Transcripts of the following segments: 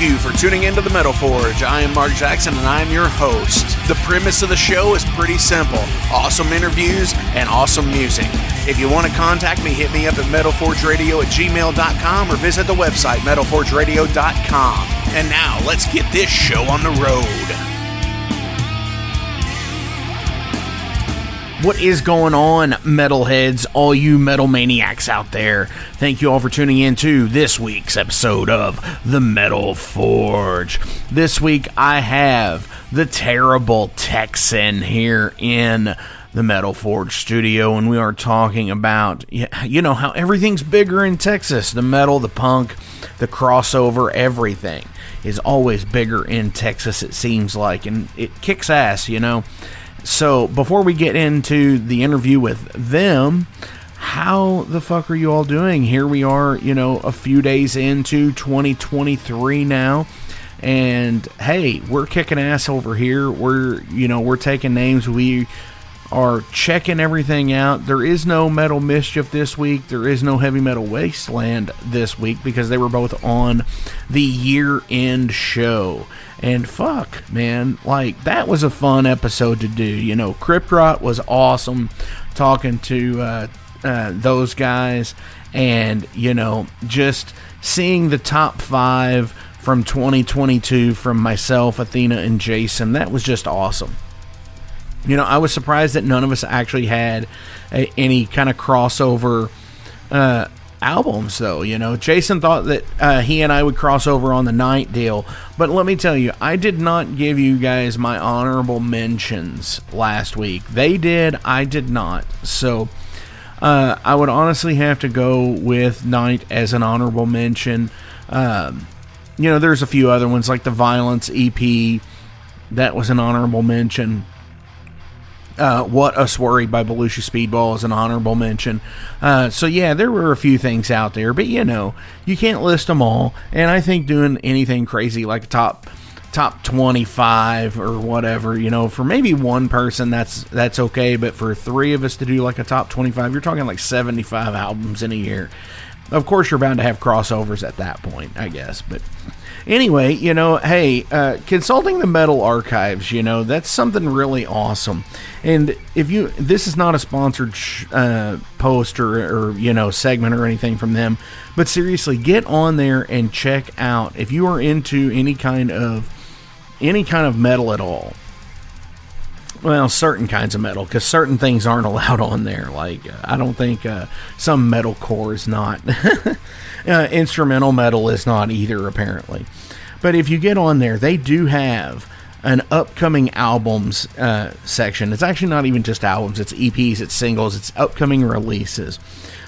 You for tuning into the Metal Forge. I am Mark Jackson and I am your host. The premise of the show is pretty simple awesome interviews and awesome music. If you want to contact me, hit me up at metalforgeradio at gmail.com or visit the website metalforgeradio.com. And now let's get this show on the road. What is going on, metalheads, all you metal maniacs out there? Thank you all for tuning in to this week's episode of The Metal Forge. This week I have the terrible Texan here in the Metal Forge studio, and we are talking about, you know, how everything's bigger in Texas the metal, the punk, the crossover, everything is always bigger in Texas, it seems like, and it kicks ass, you know. So before we get into the interview with them, how the fuck are you all doing? Here we are, you know, a few days into 2023 now. And hey, we're kicking ass over here. We're, you know, we're taking names. We are checking everything out. There is no Metal Mischief this week. There is no Heavy Metal Wasteland this week because they were both on the year end show. And fuck, man, like that was a fun episode to do. You know, Crypt was awesome talking to uh, uh, those guys, and you know, just seeing the top five from 2022 from myself, Athena, and Jason. That was just awesome. You know, I was surprised that none of us actually had a, any kind of crossover uh, albums, though. You know, Jason thought that uh, he and I would cross over on the night deal, but let me tell you, I did not give you guys my honorable mentions last week. They did, I did not. So Uh, I would honestly have to go with Night as an honorable mention. Um, you know, there's a few other ones like the Violence EP. That was an honorable mention. Uh, what Us Worry by Belushi Speedball is an honorable mention. Uh, so, yeah, there were a few things out there, but you know, you can't list them all. And I think doing anything crazy like a top top 25 or whatever you know for maybe one person that's that's okay but for three of us to do like a top 25 you're talking like 75 albums in a year of course you're bound to have crossovers at that point i guess but anyway you know hey uh, consulting the metal archives you know that's something really awesome and if you this is not a sponsored sh- uh, post or, or you know segment or anything from them but seriously get on there and check out if you are into any kind of any kind of metal at all. Well, certain kinds of metal, because certain things aren't allowed on there. Like, I don't think uh, some metal core is not. uh, instrumental metal is not either, apparently. But if you get on there, they do have an upcoming albums uh, section. It's actually not even just albums, it's EPs, it's singles, it's upcoming releases.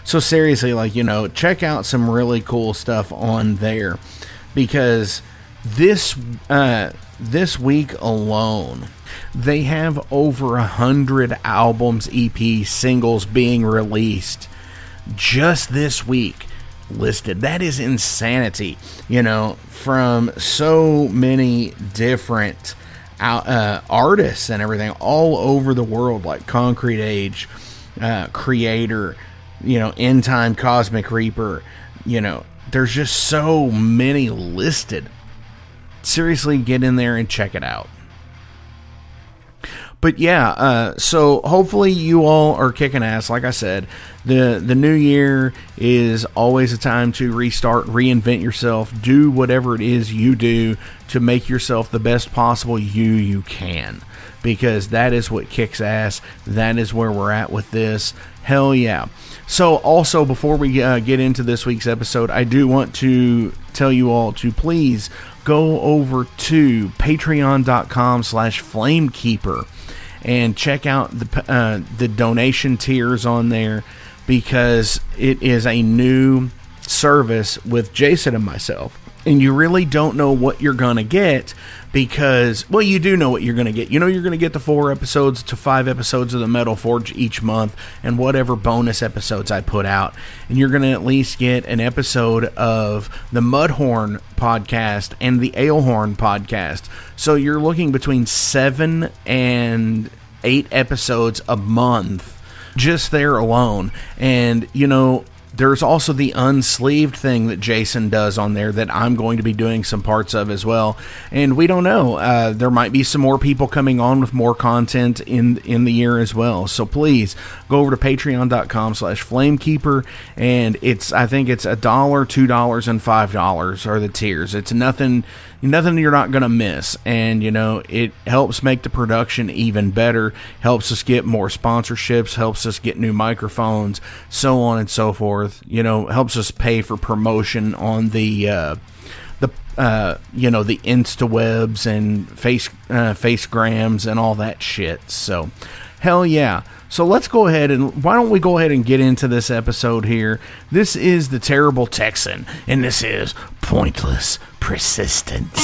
So, seriously, like, you know, check out some really cool stuff on there because this uh, this week alone, they have over a hundred albums, EPs, singles being released just this week listed. That is insanity, you know, from so many different uh, artists and everything all over the world, like Concrete Age, uh, Kreator, you know, End Time Cosmic Reaper, you know, there's just so many listed seriously get in there and check it out. But yeah, uh, so hopefully you all are kicking ass. Like I said, the the new year is always a time to restart, reinvent yourself, do whatever it is you do to make yourself the best possible you you can. Because that is what kicks ass. That is where we're at with this. Hell yeah. So, also, before we uh, get into this week's episode, I do want to tell you all to please go over to patreon.com slash flamekeeper and check out the, uh, the donation tiers on there because it is a new service with Jason and myself. And you really don't know what you're going to get because, well, you do know what you're going to get. You know, you're going to get the four episodes to five episodes of the Metal Forge each month and whatever bonus episodes I put out. And you're going to at least get an episode of the Mudhorn podcast and the Alehorn podcast. So you're looking between seven and eight episodes a month just there alone. And, you know, there's also the unsleeved thing that Jason does on there that I'm going to be doing some parts of as well. And we don't know. Uh, there might be some more people coming on with more content in in the year as well. So please go over to patreon.com slash flamekeeper and it's I think it's a dollar, two dollars, and five dollars are the tiers. It's nothing nothing you're not going to miss. And, you know, it helps make the production even better, helps us get more sponsorships, helps us get new microphones, so on and so forth. You know, helps us pay for promotion on the, uh, the uh, you know the instawebs and face uh, facegrams and all that shit. So, hell yeah! So let's go ahead and why don't we go ahead and get into this episode here? This is the terrible Texan, and this is pointless persistence.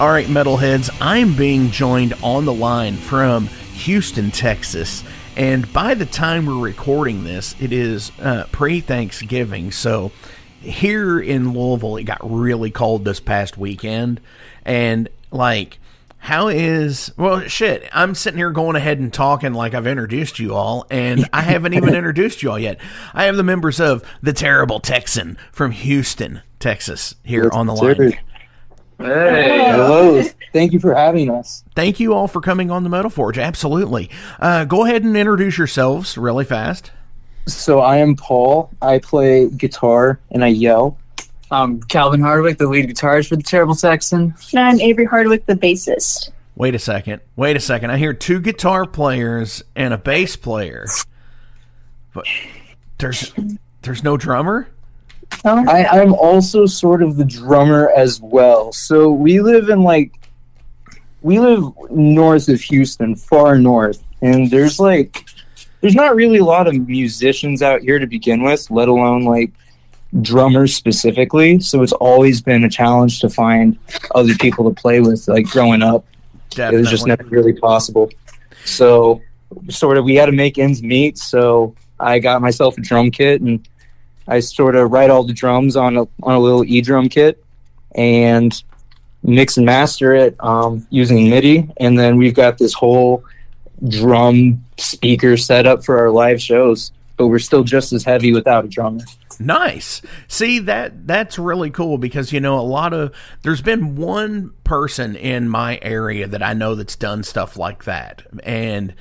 All right, metalheads, I'm being joined on the line from Houston, Texas. And by the time we're recording this, it is uh, pre Thanksgiving. So here in Louisville, it got really cold this past weekend. And like, how is well shit i'm sitting here going ahead and talking like i've introduced you all and i haven't even introduced you all yet i have the members of the terrible texan from houston texas here on the line Hey. Hello. Thank you for having us. Thank you all for coming on the Metal Forge. Absolutely. Uh, go ahead and introduce yourselves really fast. So I am Paul. I play guitar and I yell. I'm Calvin Hardwick, the lead guitarist for the Terrible Texan. And I'm Avery Hardwick, the bassist. Wait a second. Wait a second. I hear two guitar players and a bass player. But there's there's no drummer? I, I'm also sort of the drummer as well. So we live in like we live north of Houston, far north, and there's like there's not really a lot of musicians out here to begin with, let alone like drummers specifically. So it's always been a challenge to find other people to play with. Like growing up, Definitely. it was just never really possible. So sort of we had to make ends meet. So I got myself a drum kit and I sort of write all the drums on a on a little e drum kit and mix and master it um, using MIDI, and then we've got this whole drum speaker set up for our live shows. But we're still just as heavy without a drummer. Nice. See that that's really cool because you know a lot of there's been one person in my area that I know that's done stuff like that. And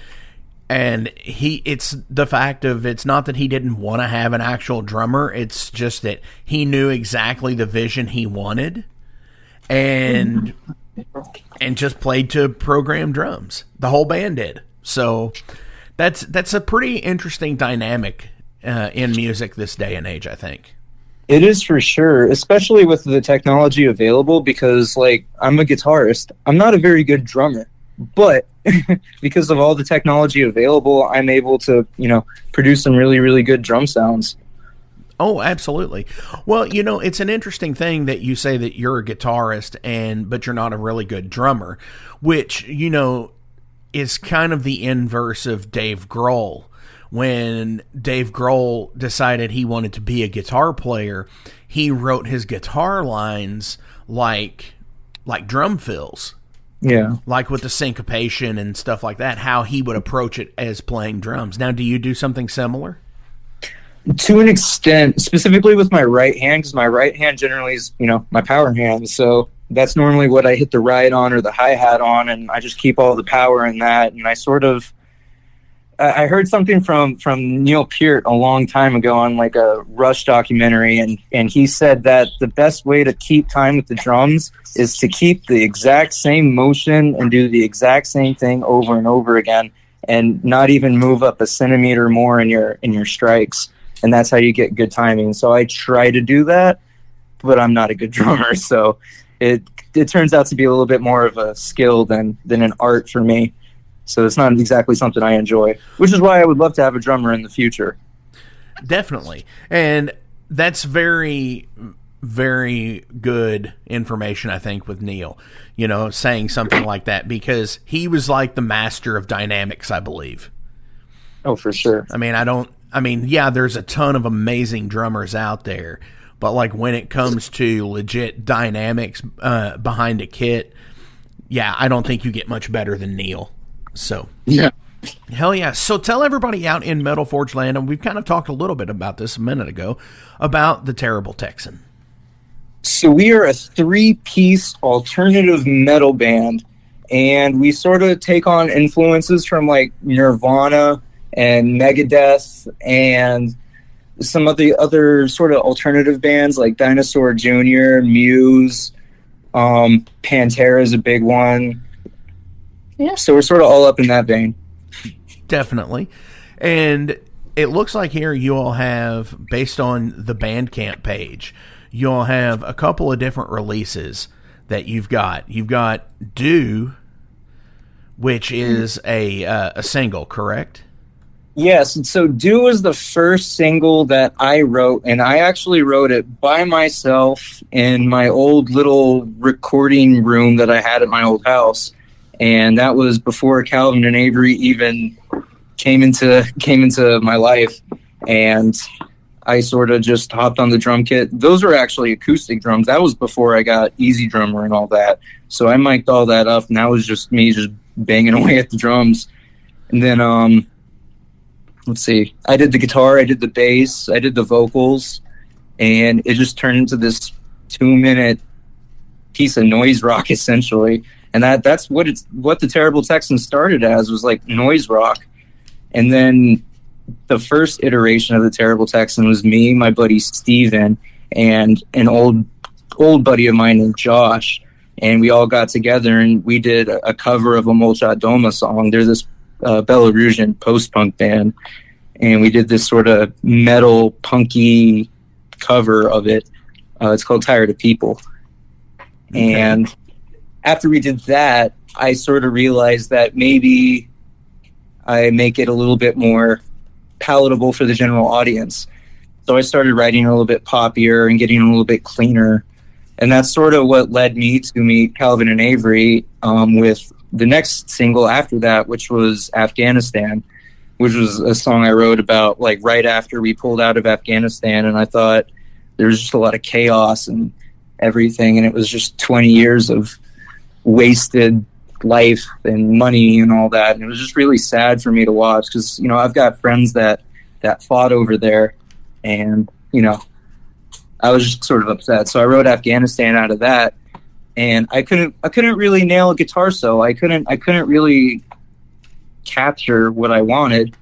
and he it's the fact of it's not that he didn't want to have an actual drummer, it's just that he knew exactly the vision he wanted and and just played to program drums. The whole band did. So that's that's a pretty interesting dynamic uh, in music this day and age. I think it is for sure, especially with the technology available. Because like I'm a guitarist, I'm not a very good drummer, but because of all the technology available, I'm able to you know produce some really really good drum sounds. Oh, absolutely. Well, you know, it's an interesting thing that you say that you're a guitarist and but you're not a really good drummer, which, you know, is kind of the inverse of Dave Grohl. When Dave Grohl decided he wanted to be a guitar player, he wrote his guitar lines like like drum fills. Yeah. Like with the syncopation and stuff like that, how he would approach it as playing drums. Now, do you do something similar? to an extent, specifically with my right hand, because my right hand generally is, you know, my power hand. So that's normally what I hit the ride on or the hi hat on, and I just keep all the power in that. And I sort of, I heard something from from Neil Peart a long time ago on like a Rush documentary, and and he said that the best way to keep time with the drums is to keep the exact same motion and do the exact same thing over and over again, and not even move up a centimeter more in your in your strikes and that's how you get good timing. So I try to do that, but I'm not a good drummer, so it it turns out to be a little bit more of a skill than than an art for me. So it's not exactly something I enjoy, which is why I would love to have a drummer in the future. Definitely, and that's very very good information I think with Neil, you know, saying something like that because he was like the master of dynamics, I believe. Oh, for sure. I mean, I don't I mean, yeah, there's a ton of amazing drummers out there, but like when it comes to legit dynamics uh, behind a kit, yeah, I don't think you get much better than Neil. So yeah, hell yeah. So tell everybody out in Metal Forge Land, and we've kind of talked a little bit about this a minute ago about the Terrible Texan. So we are a three-piece alternative metal band, and we sort of take on influences from like Nirvana and Megadeth and some of the other sort of alternative bands like Dinosaur Jr., Muse, um, Pantera is a big one. Yeah. So we're sort of all up in that vein. Definitely. And it looks like here you all have, based on the Bandcamp page, you all have a couple of different releases that you've got. You've got Do, which is a uh, a single, correct? Yes, and so "Do" was the first single that I wrote, and I actually wrote it by myself in my old little recording room that I had at my old house, and that was before Calvin and Avery even came into came into my life, and I sort of just hopped on the drum kit. Those were actually acoustic drums. That was before I got EZdrummer and all that. So I mic'd all that up, and that was just me just banging away at the drums, and then um let's see, I did the guitar, I did the bass, I did the vocals, and it just turned into this two minute piece of noise rock essentially. And that that's what it's what the Terrible Texan started as was like noise rock. And then the first iteration of the Terrible Texan was me, my buddy Steven, and an old old buddy of mine named Josh. And we all got together and we did a, a cover of a Molchat Doma song. They're this uh, Belarusian post punk band, and we did this sort of metal punky cover of it. Uh, it's called Tired of People. Okay. And after we did that, I sort of realized that maybe I make it a little bit more palatable for the general audience. So I started writing a little bit poppier and getting a little bit cleaner. And that's sort of what led me to meet Calvin and Avery um, with the next single after that, which was Afghanistan, which was a song I wrote about like right after we pulled out of Afghanistan. And I thought there was just a lot of chaos and everything. And it was just 20 years of wasted life and money and all that. And it was just really sad for me to watch because, you know, I've got friends that, that fought over there and, you know, I was just sort of upset. So I wrote Afghanistan out of that and I couldn't I couldn't really nail a guitar solo. I couldn't I couldn't really capture what I wanted.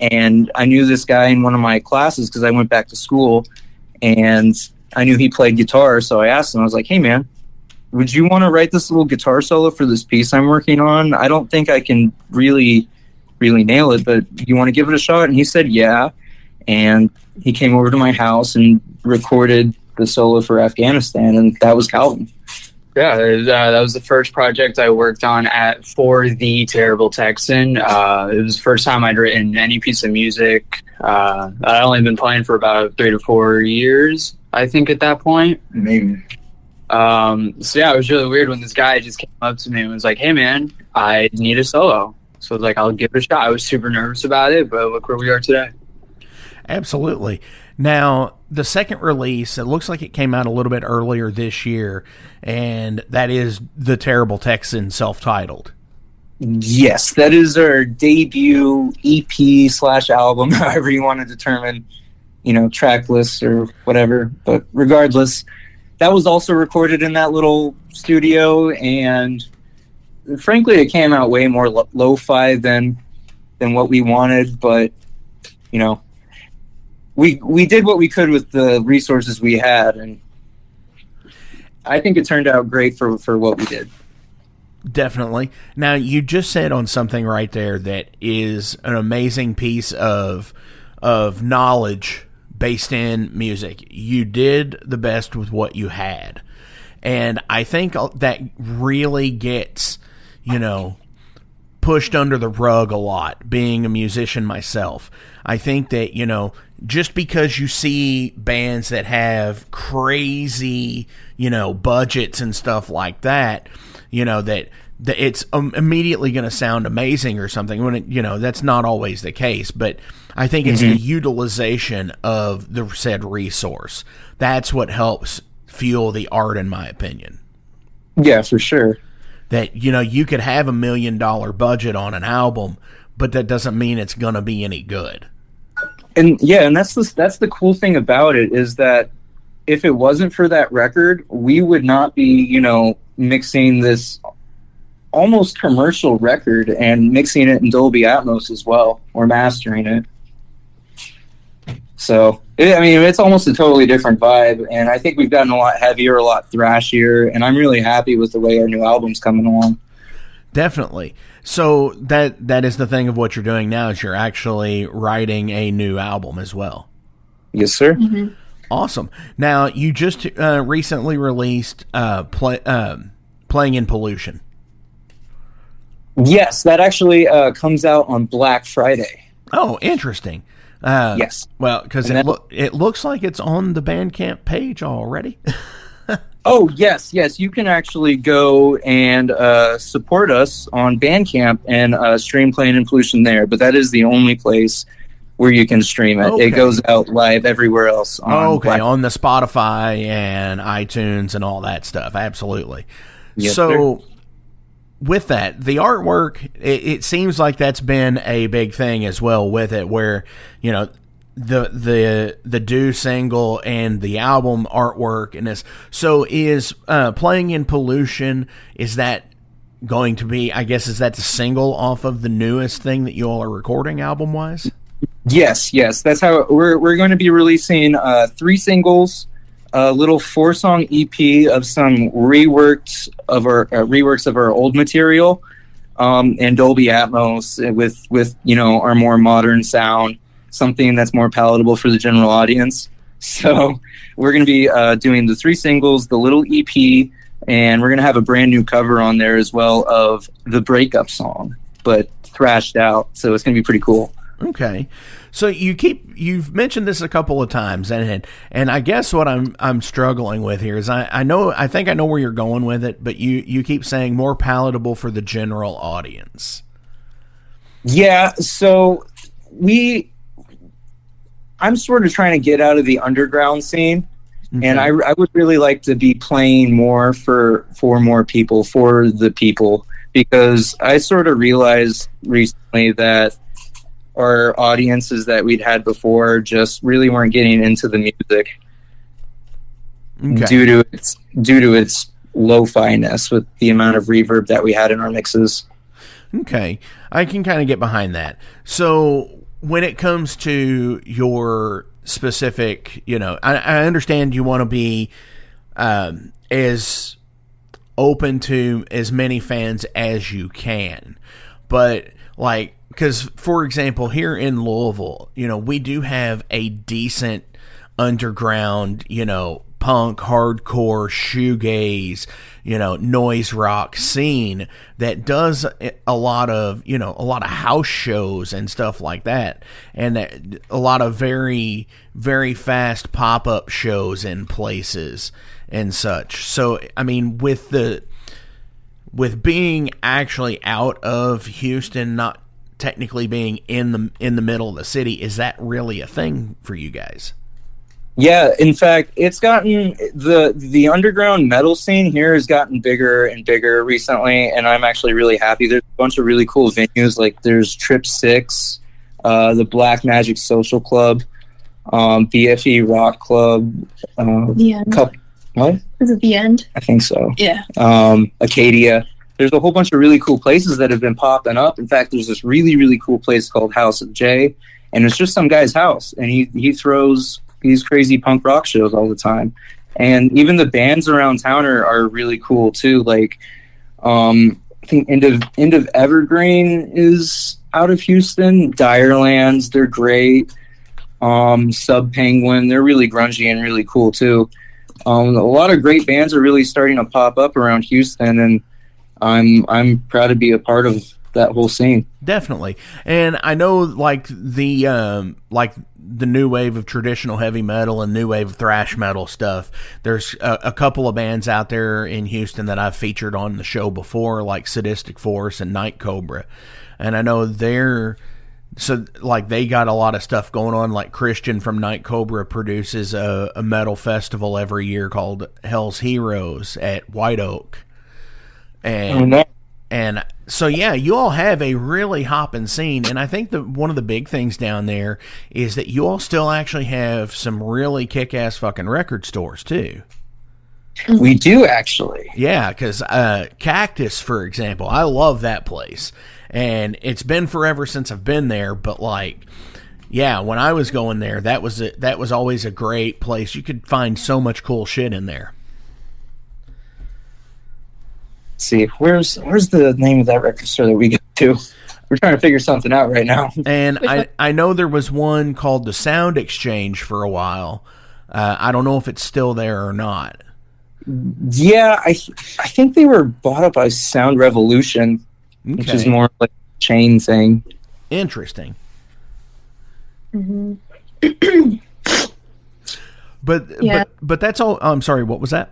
And I knew this guy in one of my classes because I went back to school and I knew he played guitar. So I asked him, I was like, hey man, would you want to write this little guitar solo for this piece I'm working on? I don't think I can really, really nail it, but you want to give it a shot? And he said, yeah. And he came over to my house and recorded the solo for Afghanistan, and that was Calvin. Yeah, uh, that was the first project I worked on at for the Terrible Texan. Uh, it was the first time I'd written any piece of music. Uh, I'd only been playing for about three to four years, I think, at that point. Maybe. Um, so yeah, it was really weird when this guy just came up to me and was like, "Hey, man, I need a solo." So I was like, "I'll give it a shot." I was super nervous about it, but look where we are today. Absolutely. Now, the second release, it looks like it came out a little bit earlier this year, and that is The Terrible Texan self titled. Yes, that is our debut EP slash album, however you want to determine, you know, track lists or whatever. But regardless, that was also recorded in that little studio, and frankly, it came out way more lo fi than than what we wanted. But you know, we we did what we could with the resources we had, and I think it turned out great for for what we did. Definitely. Now you just said on something right there that is an amazing piece of of knowledge based in music. You did the best with what you had. And I think that really gets, you know, pushed under the rug a lot being a musician myself. I think that, you know, just because you see bands that have crazy, you know, budgets and stuff like that, you know, that, that it's um, immediately going to sound amazing or something when it, you know, that's not always the case, but I think it's mm-hmm. the utilization of the said resource. That's what helps fuel the art in my opinion. Yeah, for sure. That you know, you could have a million dollar budget on an album, but that doesn't mean it's going to be any good and yeah, and that's the that's the cool thing about it is that if it wasn't for that record, we would not be, you know, mixing this almost commercial record and mixing it in Dolby Atmos as well or mastering it. So, it, I mean, it's almost a totally different vibe, and I think we've gotten a lot heavier, a lot thrashier, and I'm really happy with the way our new album's coming along. Definitely. So that that is the thing of what you're doing now is you're actually writing a new album as well. Yes, sir. Mm-hmm. Awesome. Now you just uh, recently released uh, play, uh, playing in pollution. Yes, that actually uh, comes out on Black Friday. Oh, interesting. Uh, Yes. Well, because it loo- it looks like it's on the Bandcamp page already. Oh yes, yes. You can actually go and uh, support us on Bandcamp and uh, stream Plain and Pollution there. But that is the only place where you can stream it. Okay. It goes out live everywhere else. On okay, Black- on the Spotify and iTunes and all that stuff. Absolutely. Yes, so, with that, the artwork, it, it seems like that's been a big thing as well with it, where you know the the the do single and the album artwork and this. So, is uh, playing in pollution is that going to be? I guess is that the single off of the newest thing that you all are recording album wise? Yes, yes. That's how we're we're going to be releasing uh, three singles, a little four song EP of some reworked of our uh, reworks of our old material, um, and Dolby Atmos with with you know our more modern sound, something that's more palatable for the general audience. So we're going to be uh, doing the three singles, the little EP, and we're going to have a brand new cover on there as well of the breakup song, but thrashed out. So it's going to be pretty cool. Okay. So you keep you've mentioned this a couple of times and and I guess what I'm I'm struggling with here is I, I know I think I know where you're going with it, but you you keep saying more palatable for the general audience. Yeah, so we I'm sort of trying to get out of the underground scene and I, I would really like to be playing more for for more people for the people because I sort of realized recently that our audiences that we'd had before just really weren't getting into the music Okay. due to its due to its lo-fi-ness with the amount of reverb that we had in our mixes. Okay, I can kind of get behind that. So when it comes to your specific, you know, I, I understand you want to be um, as open to as many fans as you can, but like, because for example, here in Louisville, you know, we do have a decent underground, you know, punk, hardcore, shoegaze, you know, noise rock scene that does a lot of, you know, a lot of house shows and stuff like that. And that, a lot of very, very fast pop up shows in places and such. So, I mean, with the, with being actually out of Houston, not technically being in the in the middle of the city, is that really a thing for you guys? Yeah, in fact, it's gotten the the underground metal scene here has gotten bigger and bigger recently, and I'm actually really happy. There's a bunch of really cool venues like there's Trip Six, uh, the Black Magic Social Club, um, BFE Rock Club, uh, The end. couple, what Is it the end? I think so. Yeah. um, Acadia. There's a whole bunch of really cool places that have been popping up. In fact, there's this really, really cool place called House of J, and it's just some guy's house, and he he throws these crazy punk rock shows all the time. And even the bands around town are, are really cool too. Like, um, I think End of End of Evergreen is out of Houston. Direlands, they're great. Um, Sub Penguin, they're really grungy and really cool too. Um, a lot of great bands are really starting to pop up around Houston, and I'm I'm proud to be a part of that whole scene. Definitely. And I know like the um like the new wave of traditional heavy metal and new wave of thrash metal stuff. There's a, a couple of bands out there in Houston that I've featured on the show before like Sadistic Force and Night Cobra. And I know they're so like they got a lot of stuff going on like Christian from Night Cobra produces a, a metal festival every year called Hell's Heroes at White Oak. And and so yeah, you all have a really hopping scene, and I think that one of the big things down there is that you all still actually have some really kick-ass fucking record stores too. We do actually. Yeah, because uh, Cactus, for example, I love that place, and it's been forever since I've been there. But like, yeah, when I was going there, that was a, that was always a great place. You could find so much cool shit in there. Let's see, where's where's the name of that record store that we go to? We're trying to figure something out right now. And I, I know there was one called the Sound Exchange for a while. Uh, I don't know if it's still there or not. Yeah, I I think they were bought up by Sound Revolution, which is more like a chain thing. Interesting. Mm-hmm. But Yeah. but but that's all. I'm sorry. What was that?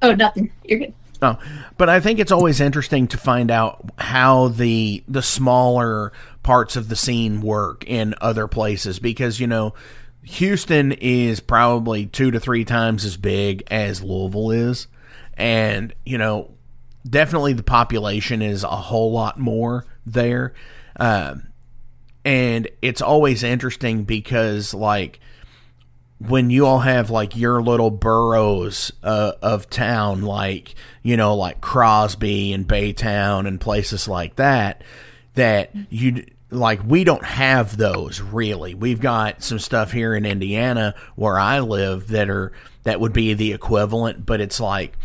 Oh, nothing. You're good. Oh, but I think it's always interesting to find out how the the smaller parts of the scene work in other places because you know Houston is probably two to three times as big as Louisville is, and you know definitely the population is a whole lot more there, um, and it's always interesting because like when you all have like your little boroughs uh, of town, like you know, like Crosby and Baytown and places like that, that you like we don't have those really. We've got some stuff here in Indiana where I live that are that would be the equivalent, but it's like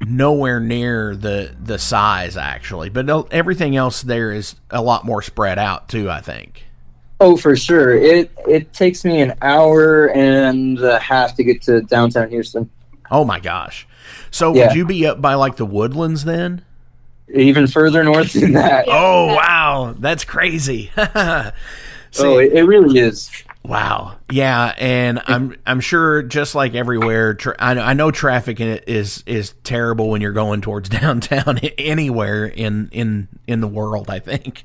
nowhere near the the size actually. But no- everything else there is a lot more spread out too. I think. Oh, for sure. It it takes me an hour and a half to get to downtown Houston. Oh my gosh! So Yeah. would you be up by like the woodlands then? Even further north than that. Oh wow, that's crazy. See, oh, it, it really is. Wow, yeah, and I'm I'm sure just like everywhere, tra- I know, I know traffic in it is is terrible when you're going towards downtown anywhere in in in the world. I think.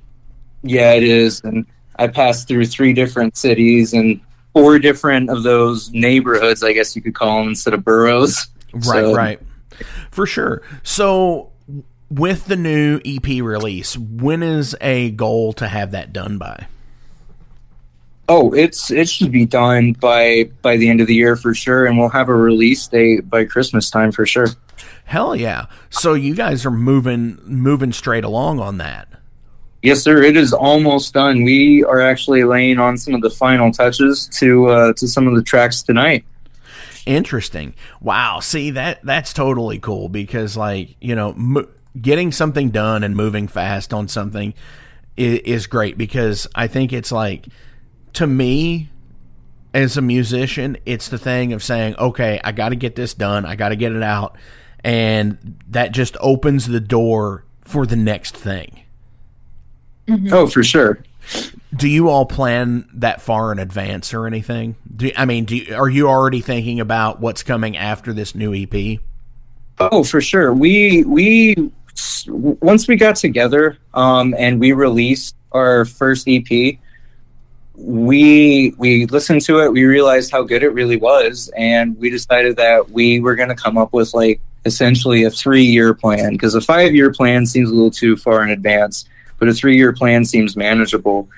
Yeah, it is. And I passed through three different cities and four different of those neighborhoods, I guess you could call them, instead of boroughs. Right, So- right, for sure. So. With the new EP release, when is a goal to have that done by? Oh, it's it should be done by by the end of the year for sure, and we'll have a release date by Christmas time for sure. Hell yeah! So you guys are moving moving straight along on that. Yes, sir. It is almost done. We are actually laying on some of the final touches to uh, to some of the tracks tonight. Interesting. Wow. See that that's totally cool because like you know mo- getting something done and moving fast on something is, is great because I think it's like to me as a musician it's the thing of saying okay I got to get this done I got to get it out and that just opens the door for the next thing. Oh, for sure. Do you all plan that far in advance or anything? Do I mean, do you, are you already thinking about what's coming after this new EP? Oh, for sure. We we once we got together um, and we released our first EP, we we listened to it. We realized how good it really was, and we decided that we were going to come up with like essentially a three year plan because a five year plan seems a little too far in advance, but a three year plan seems manageable.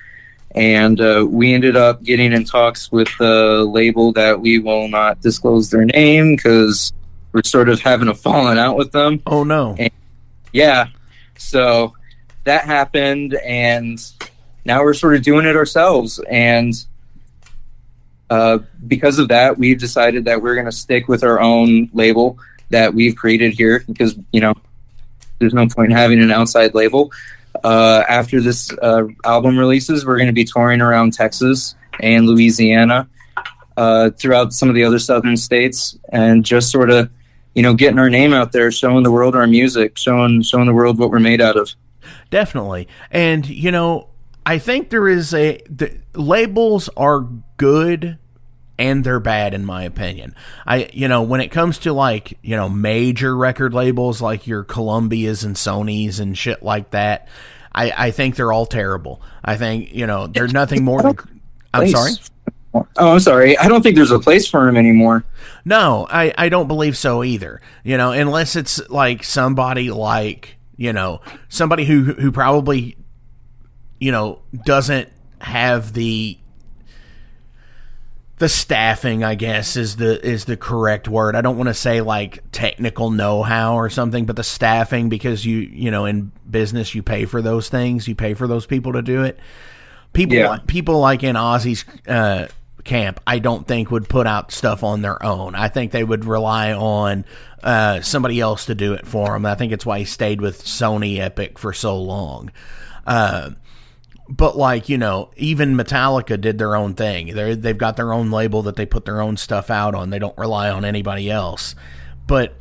And uh, we ended up getting in talks with the label that we will not disclose their name because we're sort of having a falling out with them. Oh no. Yeah. So that happened, and now we're sort of doing it ourselves. And uh, because of that, we've decided that we're going to stick with our own label that we've created here because, you know, there's no point in having an outside label. Uh, after this uh, album releases, we're going to be touring around Texas and Louisiana, uh, throughout some of the other southern states, and just sort of, you know, getting our name out there, showing the world our music, showing showing the world what we're made out of. Definitely. And you know, I think there is a the labels are good and they're bad in my opinion. I you know, when it comes to like, you know, major record labels like your Columbias and Sonys and shit like that, I I think they're all terrible. I think, you know, they're nothing more than I'm sorry? Oh, I'm sorry. I don't think there's a place for him anymore. No, I, I don't believe so either. You know, unless it's like somebody like, you know, somebody who who probably you know, doesn't have the the staffing, I guess, is the is the correct word. I don't want to say like technical know-how or something, but the staffing because you, you know, in business you pay for those things, you pay for those people to do it. People Yeah. people like in Ozzy's uh camp, I don't think would put out stuff on their own. I think they would rely on uh, somebody else to do it for them. I think it's why he stayed with Sony Epic for so long. Uh, but like you know, even Metallica did their own thing. They they've got their own label that they put their own stuff out on. They don't rely on anybody else. But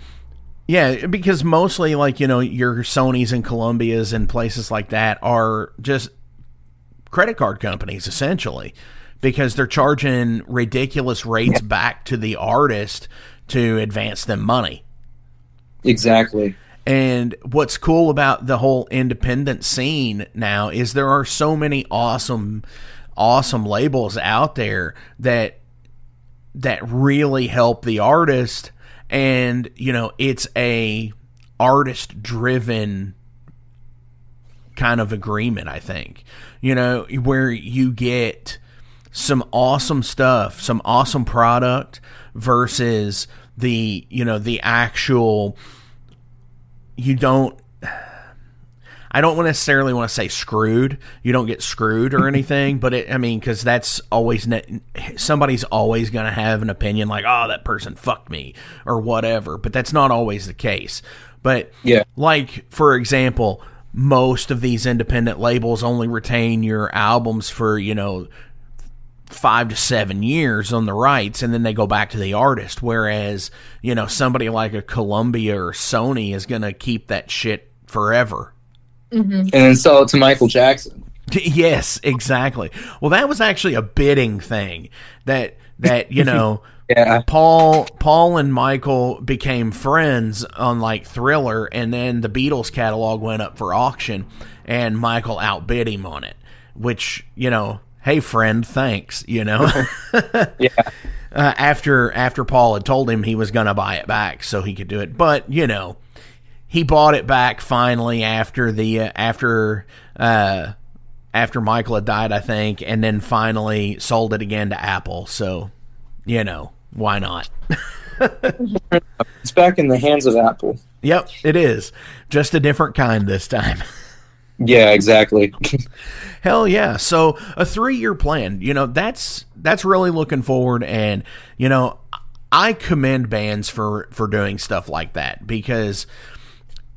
yeah, because mostly like you know your Sony's and Columbias and places like that are just credit card companies essentially because they're charging ridiculous rates back to the artist to advance them money. Exactly. And what's cool about the whole independent scene now is there are so many awesome awesome labels out there that that really help the artist. And you know it's a artist driven kind of agreement I think. You know where you get some awesome stuff some awesome product versus the you know the actual you don't I don't necessarily want to say screwed. You don't get screwed or anything, but it, I mean, because that's always ne- somebody's always going to have an opinion like, oh, that person fucked me or whatever. But that's not always the case. But Yeah. like for example, most of these independent labels only retain your albums for you know five to seven years on the rights and then they go back to the artist whereas you know somebody like a columbia or sony is going to keep that shit forever mm-hmm. And then sell it to Michael Jackson. yes exactly well that was actually a bidding thing that that you know Yeah. Paul Paul and Michael became friends on like Thriller and then the Beatles catalog went up for auction and Michael outbid him on it which you know hey friend thanks you know Yeah. uh, after after Paul had told him he was going to buy it back so he could do it but you know he bought it back finally after the uh, after uh after Michael had died I think and then finally sold it again to Apple so you know why not It's back in the hands of Apple. Yep, it is. Just a different kind this time. Yeah, exactly. Hell yeah. So a three year plan, you know, that's that's really looking forward and you know, I commend bands for for doing stuff like that because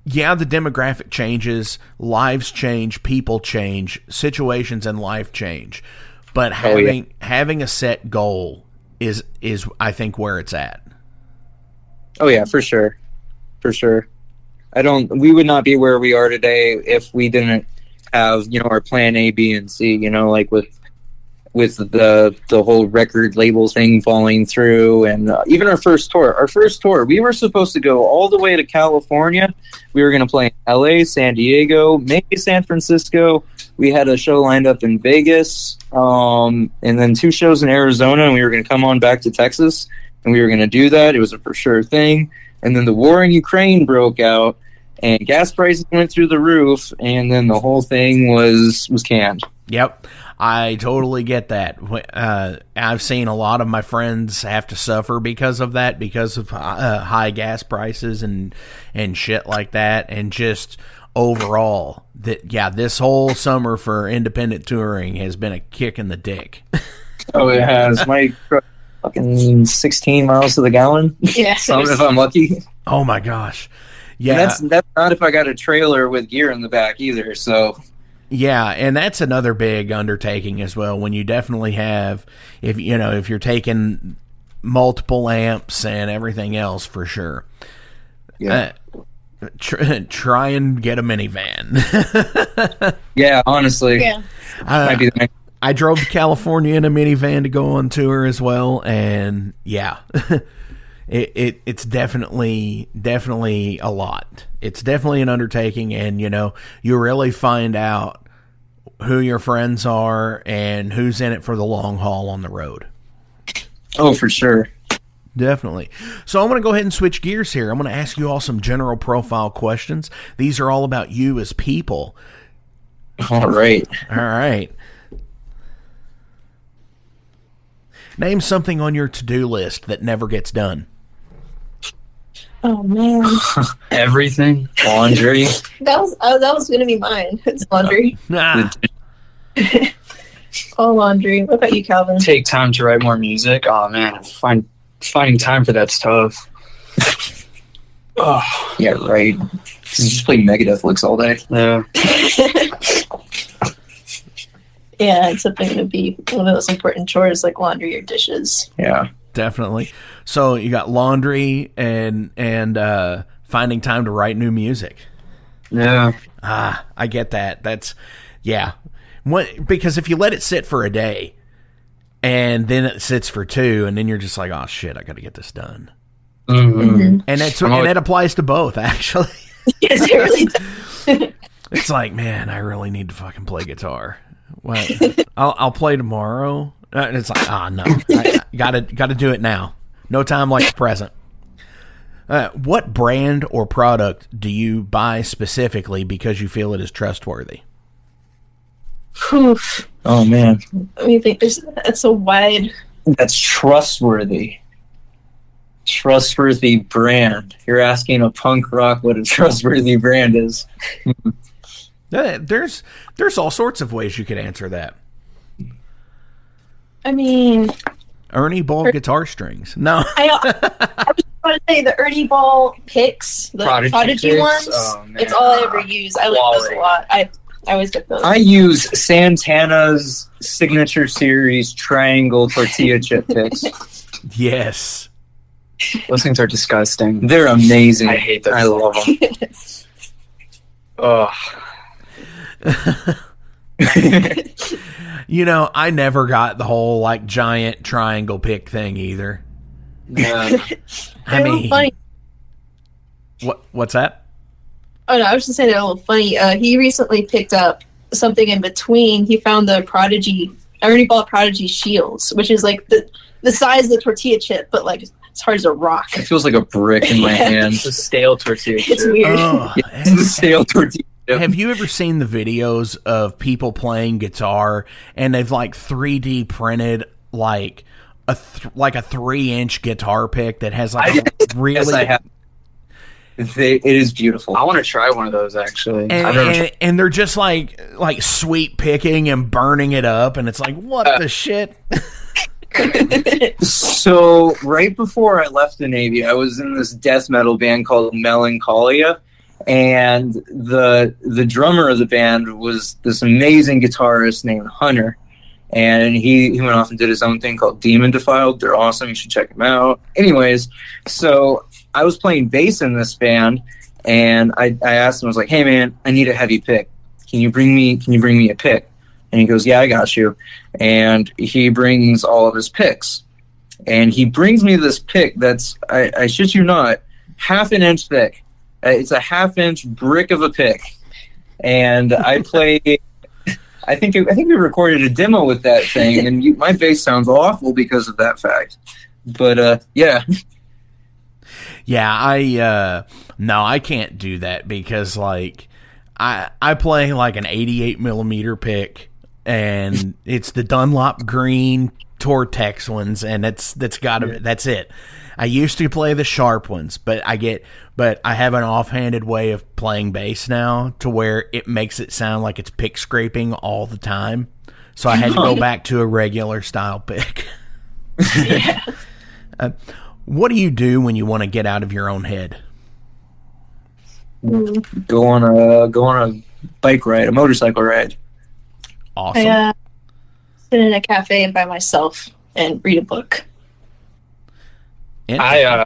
yeah, the demographic changes, lives change, people change, situations in life change. But oh, yeah. having having a set goal is is I think where it's at. Oh yeah, for sure, for sure. I don't. We would not be where we are today if we didn't have you know our plan A, B, and C. You know, like with with the the whole record label thing falling through, and uh, even our first tour. Our first tour, we were supposed to go all the way to California. We were going to play in L.A., San Diego, maybe San Francisco. We had a show lined up in Vegas, um, and then two shows in Arizona, and we were going to come on back to Texas and we were going to do that. It was a for sure thing. And then the war in Ukraine broke out, and gas prices went through the roof, and then the whole thing was was canned. Yep. I totally get that. Uh, I've seen a lot of my friends have to suffer because of that, because of uh, high gas prices and and shit like that, and just overall that yeah, this whole summer for independent touring has been a kick in the dick. Oh, it has. My fucking sixteen miles to the gallon. Yeah. So if I'm lucky. oh my gosh, And yeah, that's that's not if I got a trailer with gear in the back either. So Yeah, and that's another big undertaking as well. When you definitely have, if you know, if you're taking multiple amps and everything else for sure. yeah, Uh, tr- try and get a minivan. yeah. Honestly, Yeah. Uh, might be the next. I drove to California in a minivan to go on tour as well, and yeah, it, it it's definitely definitely a lot. It's definitely an undertaking, and you know you really find out who your friends are and who's in it for the long haul on the road. Oh, for sure. Definitely. So I'm going to go ahead and switch gears here. I'm going to ask you all some general profile questions. These are all about you as people. All right. All right. Name something on your to-do list that never gets done. Oh man, Everything. Laundry. that was oh, that was gonna be mine. It's laundry. Ah, All laundry. What about you, Calvin? Take time to write more music. Oh man, find finding time for that's tough. Oh Yeah, right. You just play Megadeth licks all day. yeah. Yeah, it's something to be one of those important chores like laundry or dishes. Yeah. definitely. So you got laundry and and uh, finding time to write new music. Yeah. Ah, I get that. That's yeah. What, because if you let it sit for a day, and then it sits for two, and then you're just like, oh shit, I got to get this done. Mhm. And that's I'm and that applies to both actually. yes, it really does. It's like, man, I really need to fucking play guitar. Well, I'll, I'll play tomorrow. Uh, And it's like, ah, no, I, I gotta gotta do it now. No time like the present. Uh, what brand or product do you buy specifically because you feel it is trustworthy? Whew. Oh man, Let me think. There's that's so wide. that's trustworthy. Trustworthy brand. You're asking a punk rock what a trustworthy brand is. There's there's all sorts of ways you could answer that. I mean, Ernie Ball er- guitar strings. No, I, I was going to say the Ernie Ball picks, the Prodigy Prodigy, picks? ones. Oh, it's all I ever use. I like those a lot. I I always get those. I use Santana's signature series triangle tortilla chip picks. yes. Those things are disgusting. They're amazing. I hate those. I love them. Ugh. You know, I never got the whole like giant triangle pick thing either. Yeah. I They're a little mean, funny. what what's that? Oh no, I was just saying they're a little funny. Uh, he recently picked up something in between. He found the Prodigy Ernie Ball Prodigy shields, which is like the the size of the tortilla chip, but like as hard as a rock. It feels like a brick in my hand. It's a stale tortilla. It's weird. Oh, It's the stale tortilla. Chip. Have you ever seen the videos of people playing guitar and they've like 3D printed like a th- like a three inch guitar pick that has like a really Yes, I have. They, it is beautiful. I want to try one of those actually. and, and, and they're just like like sweep picking and burning it up and it's like what Uh, the shit So right before I left the Navy, I was in this death metal band called Melancholia, and the the drummer of the band was this amazing guitarist named Hunter, and he he went off and did his own thing called Demon Defiled. They're awesome. You should check them out. Anyways, so I was playing bass in this band, and I I asked him, I was like, Hey man, I need a heavy pick. Can you bring me Can you bring me a pick? And he goes, Yeah, I got you. And he brings all of his picks and he brings me this pick that's I, I shit you not half an inch thick it's a half inch brick of a pick. And i play i think it, i think we recorded a demo with that thing and you, my bass sounds awful because of that fact. But uh yeah. Yeah, I uh no, I can't do that because like I I play like an 88 millimeter pick, and it's the Dunlop Green Tortex ones, and that's that's got to that's it. I used to play the sharp ones, but I get but I have an offhanded way of playing bass now to where it makes it sound like it's pick scraping all the time. So I had to go back to a regular style pick. Uh, what do you do when you want to get out of your own head? go on a go on a bike ride a motorcycle ride Awesome. I uh, sit in a cafe and by myself and read a book. I uh,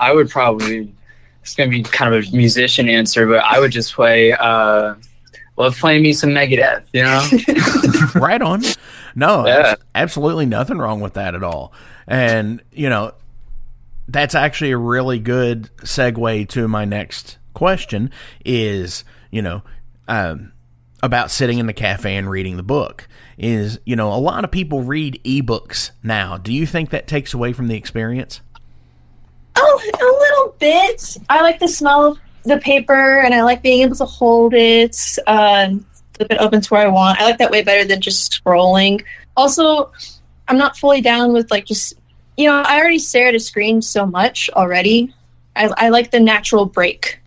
I would probably. It's gonna be kind of a musician answer, but I would just play. Uh, love playing me some Megadeth. You know. right on. No, Yeah. absolutely nothing wrong with that at all. And, you know, that's actually a really good segue to my next question is, you know, um, about sitting in the cafe and reading the book. Is, you know, a lot of people read ebooks now. Do you think that takes away from the experience? Oh, a little bit. I like the smell of the paper, and I like being able to hold it, um, flip it open to where I want. I like that way better than just scrolling. Also, I'm not fully down with like just you know I already stare at a screen so much already. I, I like the natural break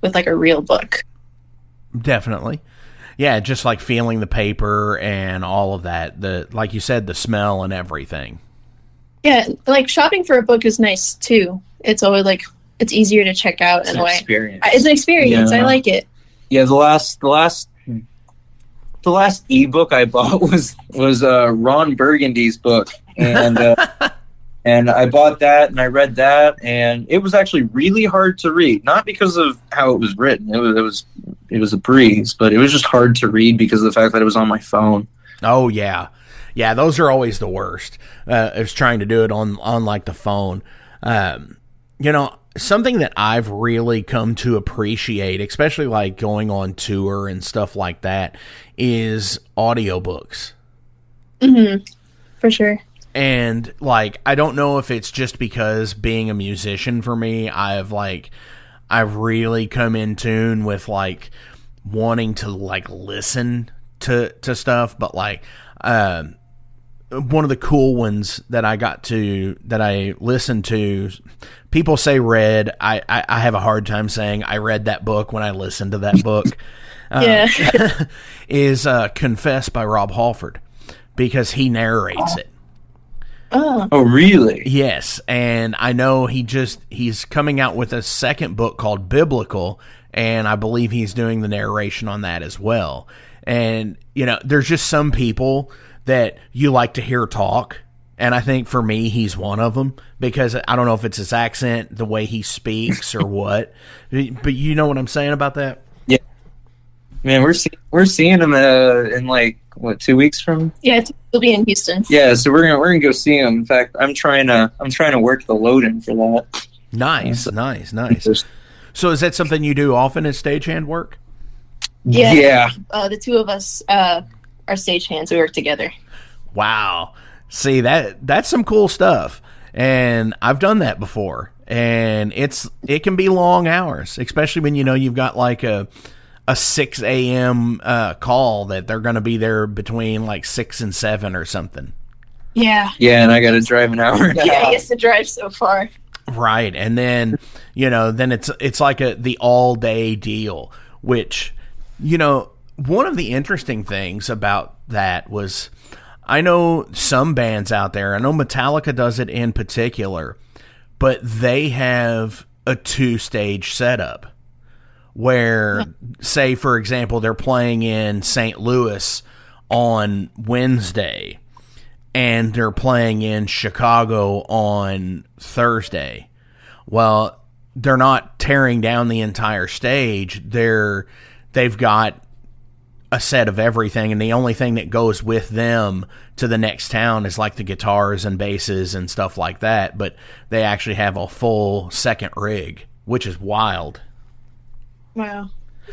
with like a real book. Definitely. Yeah, just like feeling the paper and all of that. The like you said, the smell and everything. Yeah, like shopping for a book is nice too. It's always like it's easier to check out It's in an a way. experience. It's an experience. I like it. yeah the last the last the last ebook i bought was was uh ron burgundy's book and uh and i bought that and i read that and it was actually really hard to read not because of how it was written it was it was it was a breeze but it was just hard to read because of the fact that it was on my phone Oh yeah, Yeah, those are always the worst. Uh, is trying to do it on on like the phone. Um, you know, something that I've really come to appreciate, especially like going on tour and stuff like that, is audiobooks. Hmm. For sure. And like I don't know if it's just because being a musician for me, I've like I've really come in tune with like wanting to like listen to to stuff, but like um one of the cool ones that I got to that I listened to. People say read. I, I, I have a hard time saying I read that book when I listened to that book. yeah. is uh, Confess by Rob Halford because he narrates it. Oh. Oh, really? Yes, and I know he just he's coming out with a second book called Biblical, and I believe he's doing the narration on that as well. And you know, there's just some people that you like to hear talk, and I think for me, he's one of them because I don't know if it's his accent, the way he speaks, or what. But you know what I'm saying about that? Man, we're see- we're seeing him uh, in like what two weeks from? Yeah, it's- it'll be in Houston. Yeah, so we're gonna we're gonna go see him. In fact, I'm trying to I'm trying to work the load in for that. Nice, nice, nice. So is that something you do often as stagehand work? Yeah. yeah. Uh, the two of us uh, are stagehands. We work together. Wow. See that that's some cool stuff. And I've done that before. And it's it can be long hours, especially when you know you've got like a a six AM uh, call that they're gonna be there between like six and seven or something. Yeah. Yeah, and I got to drive an hour. Yeah, he has to drive so far. Right. And then, you know, then it's it's like a the all day deal, which you know, one of the interesting things about that was I know some bands out there, I know Metallica does it in particular, but they have a two stage setup where say for example they're playing in St. Louis on Wednesday and they're playing in Chicago on Thursday. Well, they're not tearing down the entire stage. They're they've got a set of everything and the only thing that goes with them to the next town is like the guitars and basses and stuff like that, but they actually have a full second rig, which is wild. Wow.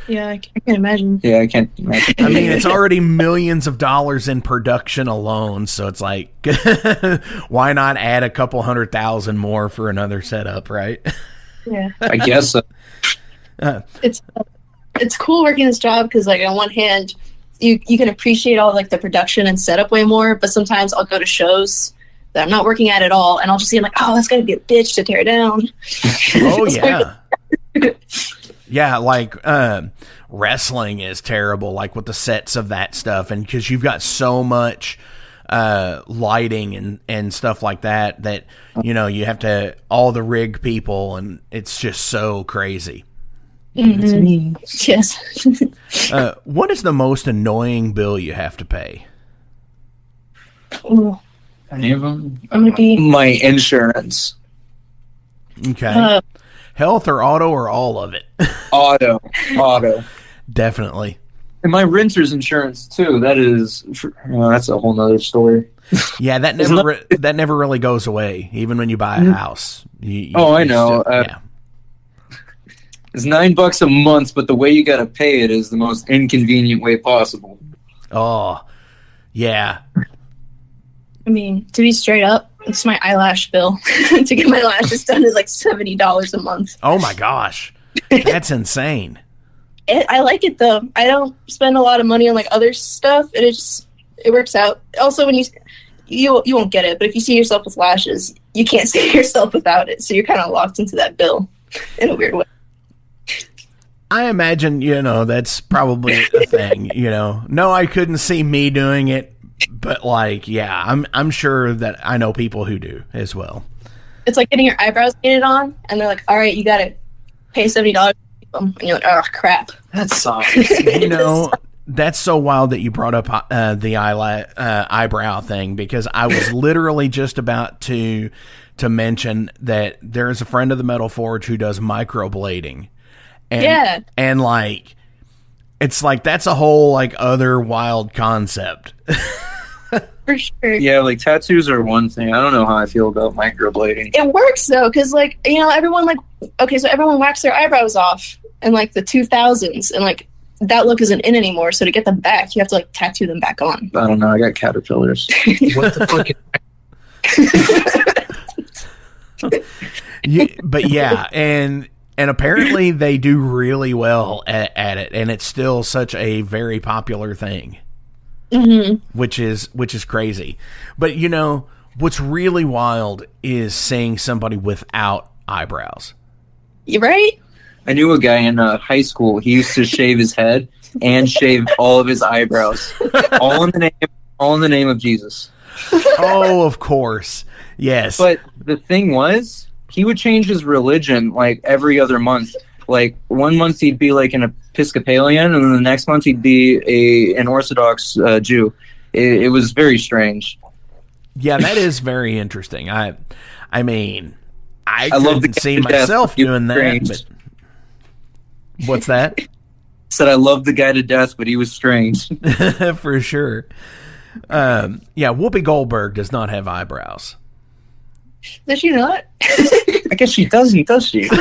Yeah, I can't imagine. Yeah, I can't imagine. I mean, it's already millions of dollars in production alone, so it's like, why not add a couple hundred thousand more for another setup, right? Yeah. I guess so. it's it's cool working this job because like on one hand you you can appreciate all like the production and setup way more but sometimes i'll go to shows that i'm not working at at all and i'll just see I'm like oh that's gonna be a bitch to tear down Oh yeah, yeah. Like um, wrestling is terrible. Like with the sets of that stuff, and because you've got so much uh, lighting and and stuff like that, that you know you have to all the rig people, and it's just so crazy. yes Uh, what is the most annoying bill you have to pay? Ooh, Any of them? i'm gonna be My insurance, Okay, uh, health or auto or all of it? auto, auto, Definitely. and my renter's insurance too. That is, well, that's a whole nother story. Yeah, that Isn't never re- that never really goes away, even when you buy a house. You, you- Oh, I know. still- Uh, yeah. It's nine bucks a month, but the way you got to pay it is the most inconvenient way possible. Oh, yeah. i mean to be straight up it's my eyelash bill. To get my lashes done is like $70 a month. Oh my gosh, that's insane. it, i like it though. I don't spend a lot of money on like other stuff and it just it works out. Also when you you you won't get it but if you see yourself with lashes you can't see yourself without it so you're kind of locked into that bill in a weird way. I imagine you know that's probably a thing. You know, no, I couldn't see me doing it, but like, yeah, I'm I'm sure that I know people who do as well. it's like getting your eyebrows painted on and they're like all right you gotta pay $70 and you're like oh crap That sucks. you know that's so wild that you brought up uh, the eyela- uh, eyebrow thing because I was literally just about to to mention that there is a friend of the Metal Forge who does microblading, and Yeah. and like it's like that's a whole like other wild concept. For sure. Yeah, like tattoos are one thing. I don't know how I feel about microblading. It works though, because like you know, everyone like okay, so everyone waxed their eyebrows off in like the two thousands, and like that look isn't in anymore. So to get them back, you have to like tattoo them back on. I don't know. I got caterpillars. What the fuck? Yeah, but yeah, and and apparently they do really well at, at it, and it's still such a very popular thing, hmm which is which is crazy. But you know what's really wild is seeing somebody without eyebrows. You right? I knew a guy in uh, high school. He used to shave his head and shave all of his eyebrows, all in the name, all in the name of Jesus. oh, of course, yes. But the thing was, he would change his religion like every other month. Like one month he'd be like an Episcopalian, and then the next month he'd be a an Orthodox uh, Jew. It, it was very strange. yeah, that is very interesting. I, I mean, I, I love couldn't the see guy death, myself doing was that. But what's that? Said I loved the guy to death, but he was strange. for sure. Um, yeah, Whoopi Goldberg does not have eyebrows. Does she not? I guess she doesn't, does she?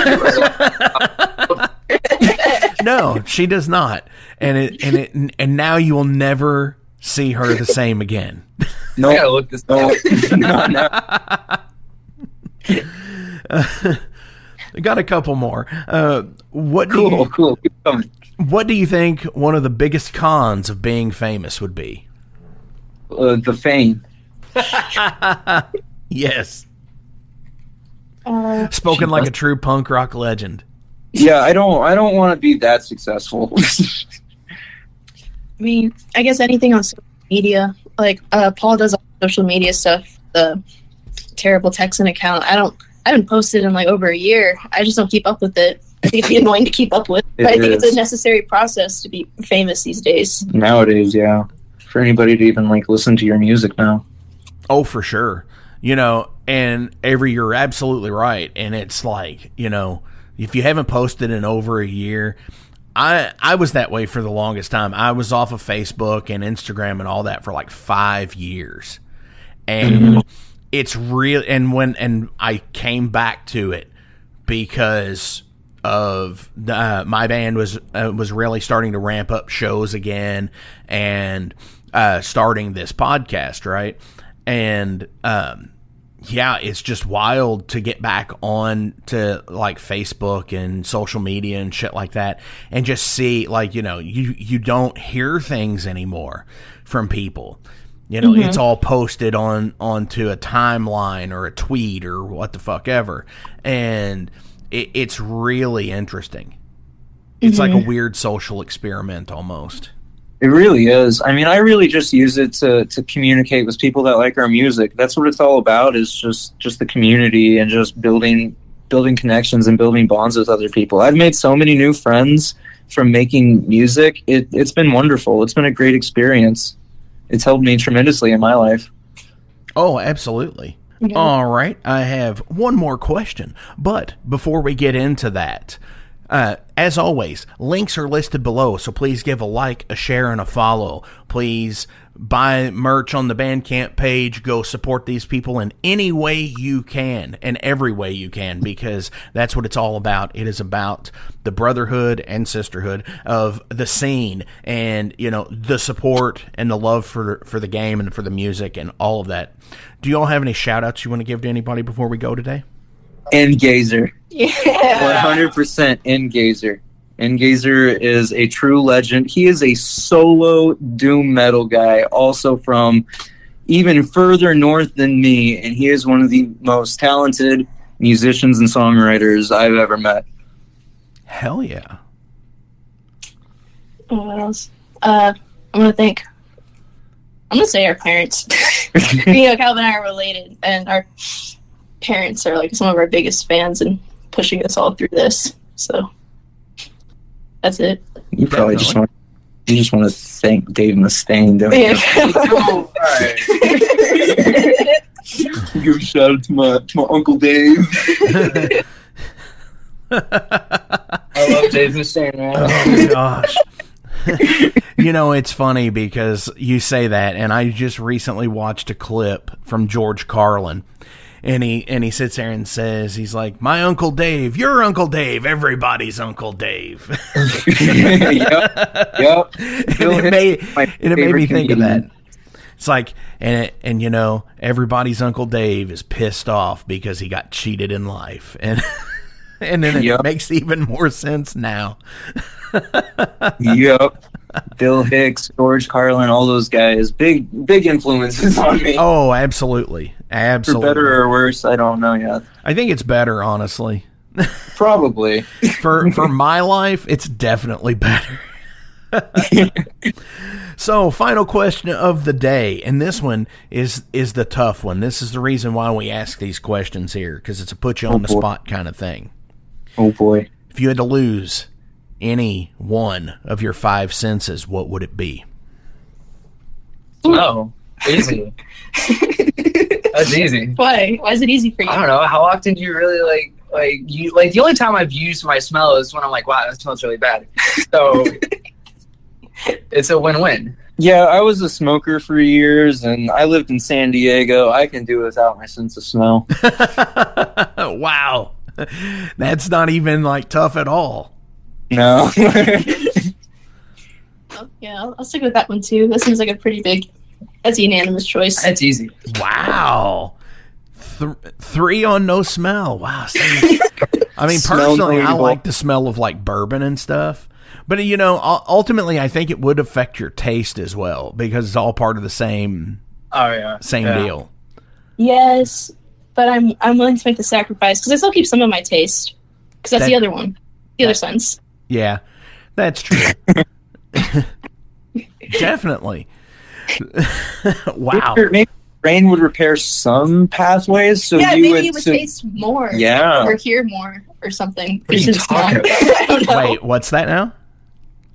No, she does not. And it and it and now you will never see her the same again. No, I gotta look this no, up. no, no. I got a couple more. Uh, what do Cool, you, cool. What do you think one of the biggest cons of being famous would be? Uh, the fame. Yes, Uh, spoken like a true punk rock legend. Yeah, I don't. I don't want to be that successful. I mean, I guess anything on social media. Like uh, Paul does all the social media stuff. The terrible Texan account. I don't. I haven't posted in like over a year. I just don't keep up with it. I think it'd be annoying to keep up with. It But I think it's a necessary process to be famous these days. Nowadays, yeah. For anybody to even like listen to your music now. Oh, for sure. You know, and every you're absolutely right. And it's like, you know, if you haven't posted in over a year, I I was that way for the longest time. I was off of Facebook and Instagram and all that for like five years. And it's real and when and I came back to it because of the, uh, my band was uh, was really starting to ramp up shows again and uh, starting this podcast, right? And um, yeah, it's just wild to get back on to like Facebook and social media and shit like that, and just see like you know you you don't hear things anymore from people. You know, it's mm-hmm. all posted on onto a timeline or a tweet or what the fuck ever, and it, it's really interesting. It's like a mm-hmm. weird social experiment almost. It really is. I mean, I really just use it to to communicate with people that like our music. That's what it's all about. Is just just the community and just building building connections and building bonds with other people. I've made so many new friends from making music. It it's been wonderful. It's been a great experience. It's helped me tremendously in my life. Oh, absolutely. All right, I have one more question, but before we get into that, uh, as always, links are listed below, so please give a like, a share, and a follow. Please buy merch on the Bandcamp page. Go support these people in any way you can, and every way you can, because that's what it's all about. It is about the brotherhood and sisterhood of the scene, and you know the support and the love for for the game and for the music and all of that. Do you all have any shout outs you want to give to anybody before we go today? Gazer. Yeah. 100% Engazer. Engazer is a true legend. He is a solo doom metal guy, also from even further north than me, and he is one of the most talented musicians and songwriters I've ever met. Hell yeah. What else? Uh, I'm gonna think. I'm gonna say our parents. you know, Calvin and I are related, and our parents are like some of our biggest fans and pushing us all through this. So that's it. You probably just want you just want to thank Dave Mustaine, don't you? Give a shout out to my to my uncle Dave. I love Dave Mustaine, man. Oh gosh. you know, it's funny because you say that, and I just recently watched a clip from George Carlin. And he and he sits there and says, he's like, My Uncle Dave, your Uncle Dave, everybody's Uncle Dave. yep. Yep. And it made, and it made me think of that. It's like, and it, and you know, everybody's Uncle Dave is pissed off because he got cheated in life, and and then it Yep. makes even more sense now. Yep. Bill Hicks, George Carlin, all those guys, big big influences on me. Oh, absolutely, absolutely. For better or worse, I don't know yet. I think it's better, honestly. Probably. For for my life, it's definitely better. so, final question of the day, and this one is is the tough one. This is the reason why we ask these questions here because it's a put you on oh, the spot kind of thing. Oh boy. If you had to lose any one of your five senses, what would it be? Oh, easy. That's easy. Why? Why is it easy for you? I don't know. How often do you really like like you like the only time I've used my smell is when I'm like, wow, that smells really bad. So it's a win-win. Yeah, I was a smoker for years and I lived in San Diego. I can do without my sense of smell. wow. That's not even like tough at all. No. Oh, yeah, I'll, I'll stick with that one too. That seems like a pretty big. That's a unanimous choice. That's easy. Wow. Th- three on no smell. Wow. see, I mean, personally, I like the smell of like bourbon and stuff. But, you know, ultimately, I think it would affect your taste as well because it's all part of the same Oh yeah. same Yeah. deal. Yes, but I'm I'm willing to make the sacrifice because I still keep some of my taste. Because that's That- the other one, the other sense. Yeah, that's true. Definitely. wow. Maybe- Maybe rain would repair some pathways, so yeah, you maybe would. you would so- taste more. Yeah. Or hear more or something. What are you Versus talking not. I don't know. Wait, what's that now?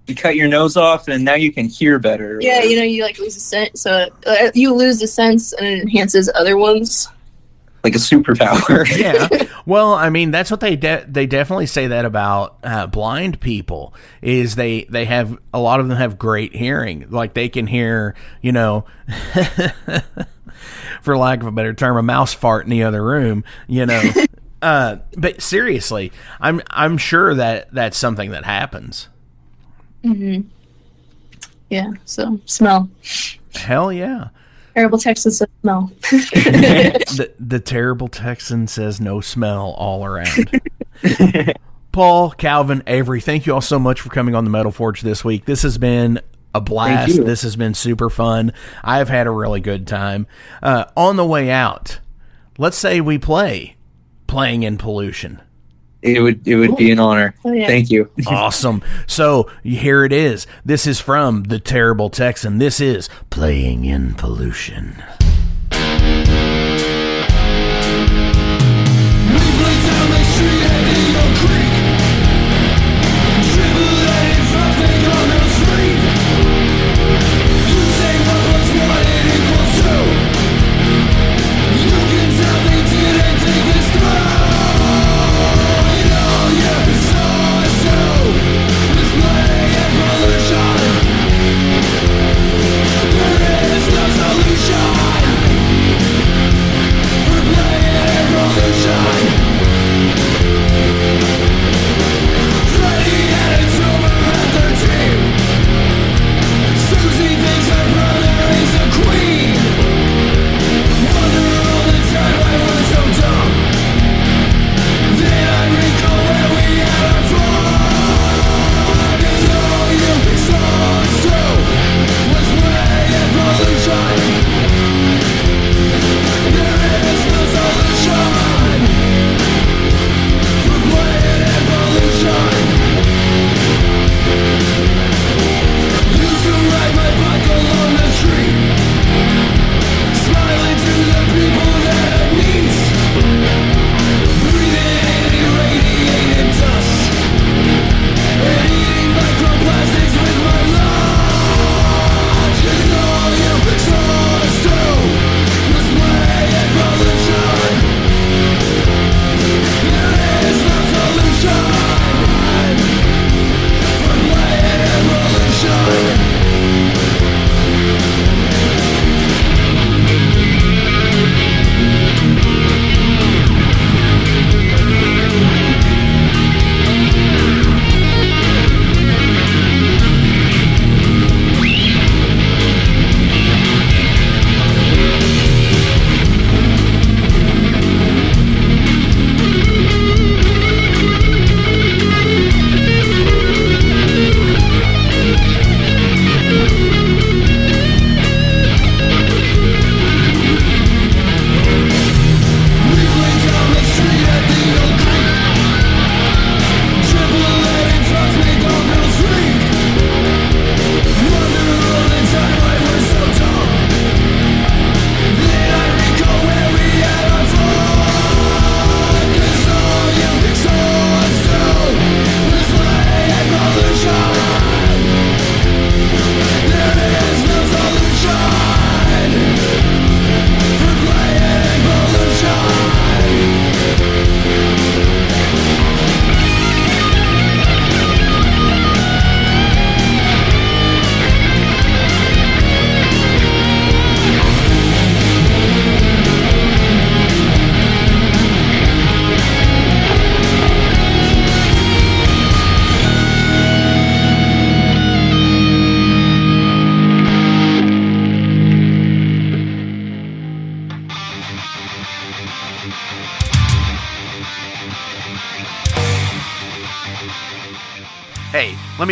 you cut your nose off, and now you can hear better. Yeah, you know, you like lose a sense, so uh, you lose a sense, and it enhances other ones. Like a superpower. yeah. Well, I mean, that's what they de- they definitely say that about uh, blind people is they they have a lot of them have great hearing, like they can hear, you know, for lack of a better term, a mouse fart in the other room, you know. uh, but seriously, I'm I'm sure that that's something that happens. Mhm. Yeah, so smell. Hell yeah. Terrible Texas smell. the the terrible Texan says no smell all around. Paul, Calvin, Avery, thank you all so much for coming on the Metal Forge this week. This has been a blast. This has been super fun. I've had a really good time. Uh, on the way out, let's say we play playing in pollution. It would it would be an honor. Oh, yeah. Thank you. Awesome. So here it is. This is from the Terrible Texan. This is playing in pollution.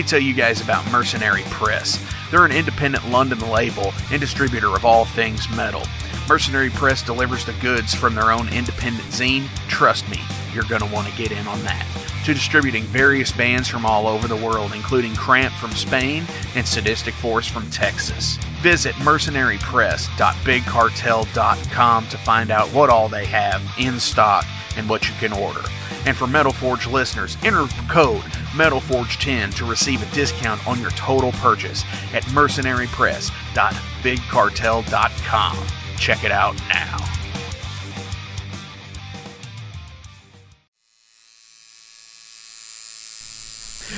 Me tell you guys about Mercenary Press. They're an independent London label and distributor of all things metal. Mercenary Press delivers the goods from their own independent zine. Trust me, you're going to want to get in on that. To distributing various bands from all over the world, including Cramp from Spain and Sadistic Force from Texas. Visit mercenarypress.bigcartel.com to find out what all they have in stock and what you can order. And for Metal Forge listeners, enter code MetalForge10 to receive a discount on your total purchase at mercenarypress.bigcartel.com. Check it out now.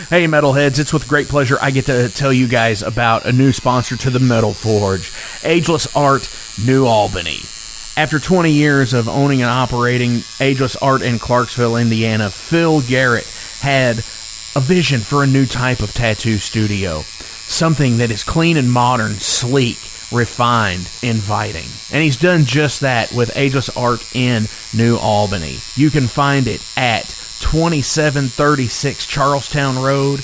Hey, Metalheads, it's with great pleasure I get to tell you guys about a new sponsor to the Metal Forge Ageless Art New Albany. After 20 years of owning and operating Ageless Art in Clarksville, Indiana, Phil Garrett had a vision for a new type of tattoo studio. Something that is clean and modern, sleek, refined, inviting. And he's done just that with Ageless Art in New Albany. You can find it at 2736 Charlestown Road,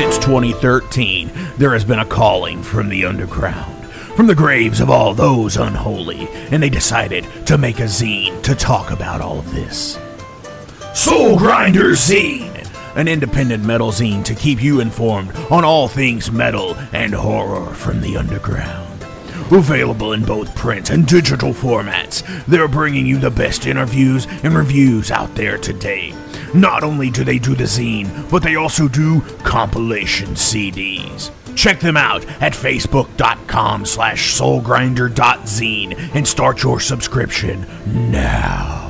Since 2013, there has been a calling from the underground, from the graves of all those unholy, and they decided to make a zine to talk about all of this. Soul Grinder Zine, an independent metal zine to keep you informed on all things metal and horror from the underground. Available in both print and digital formats, they're bringing you the best interviews and reviews out there today. Not only do they do the zine, but they also do compilation CDs. Check them out at facebook.com slash soulgrinder.zine and start your subscription now.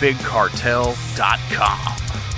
unchainedtapes.bigcartel.com.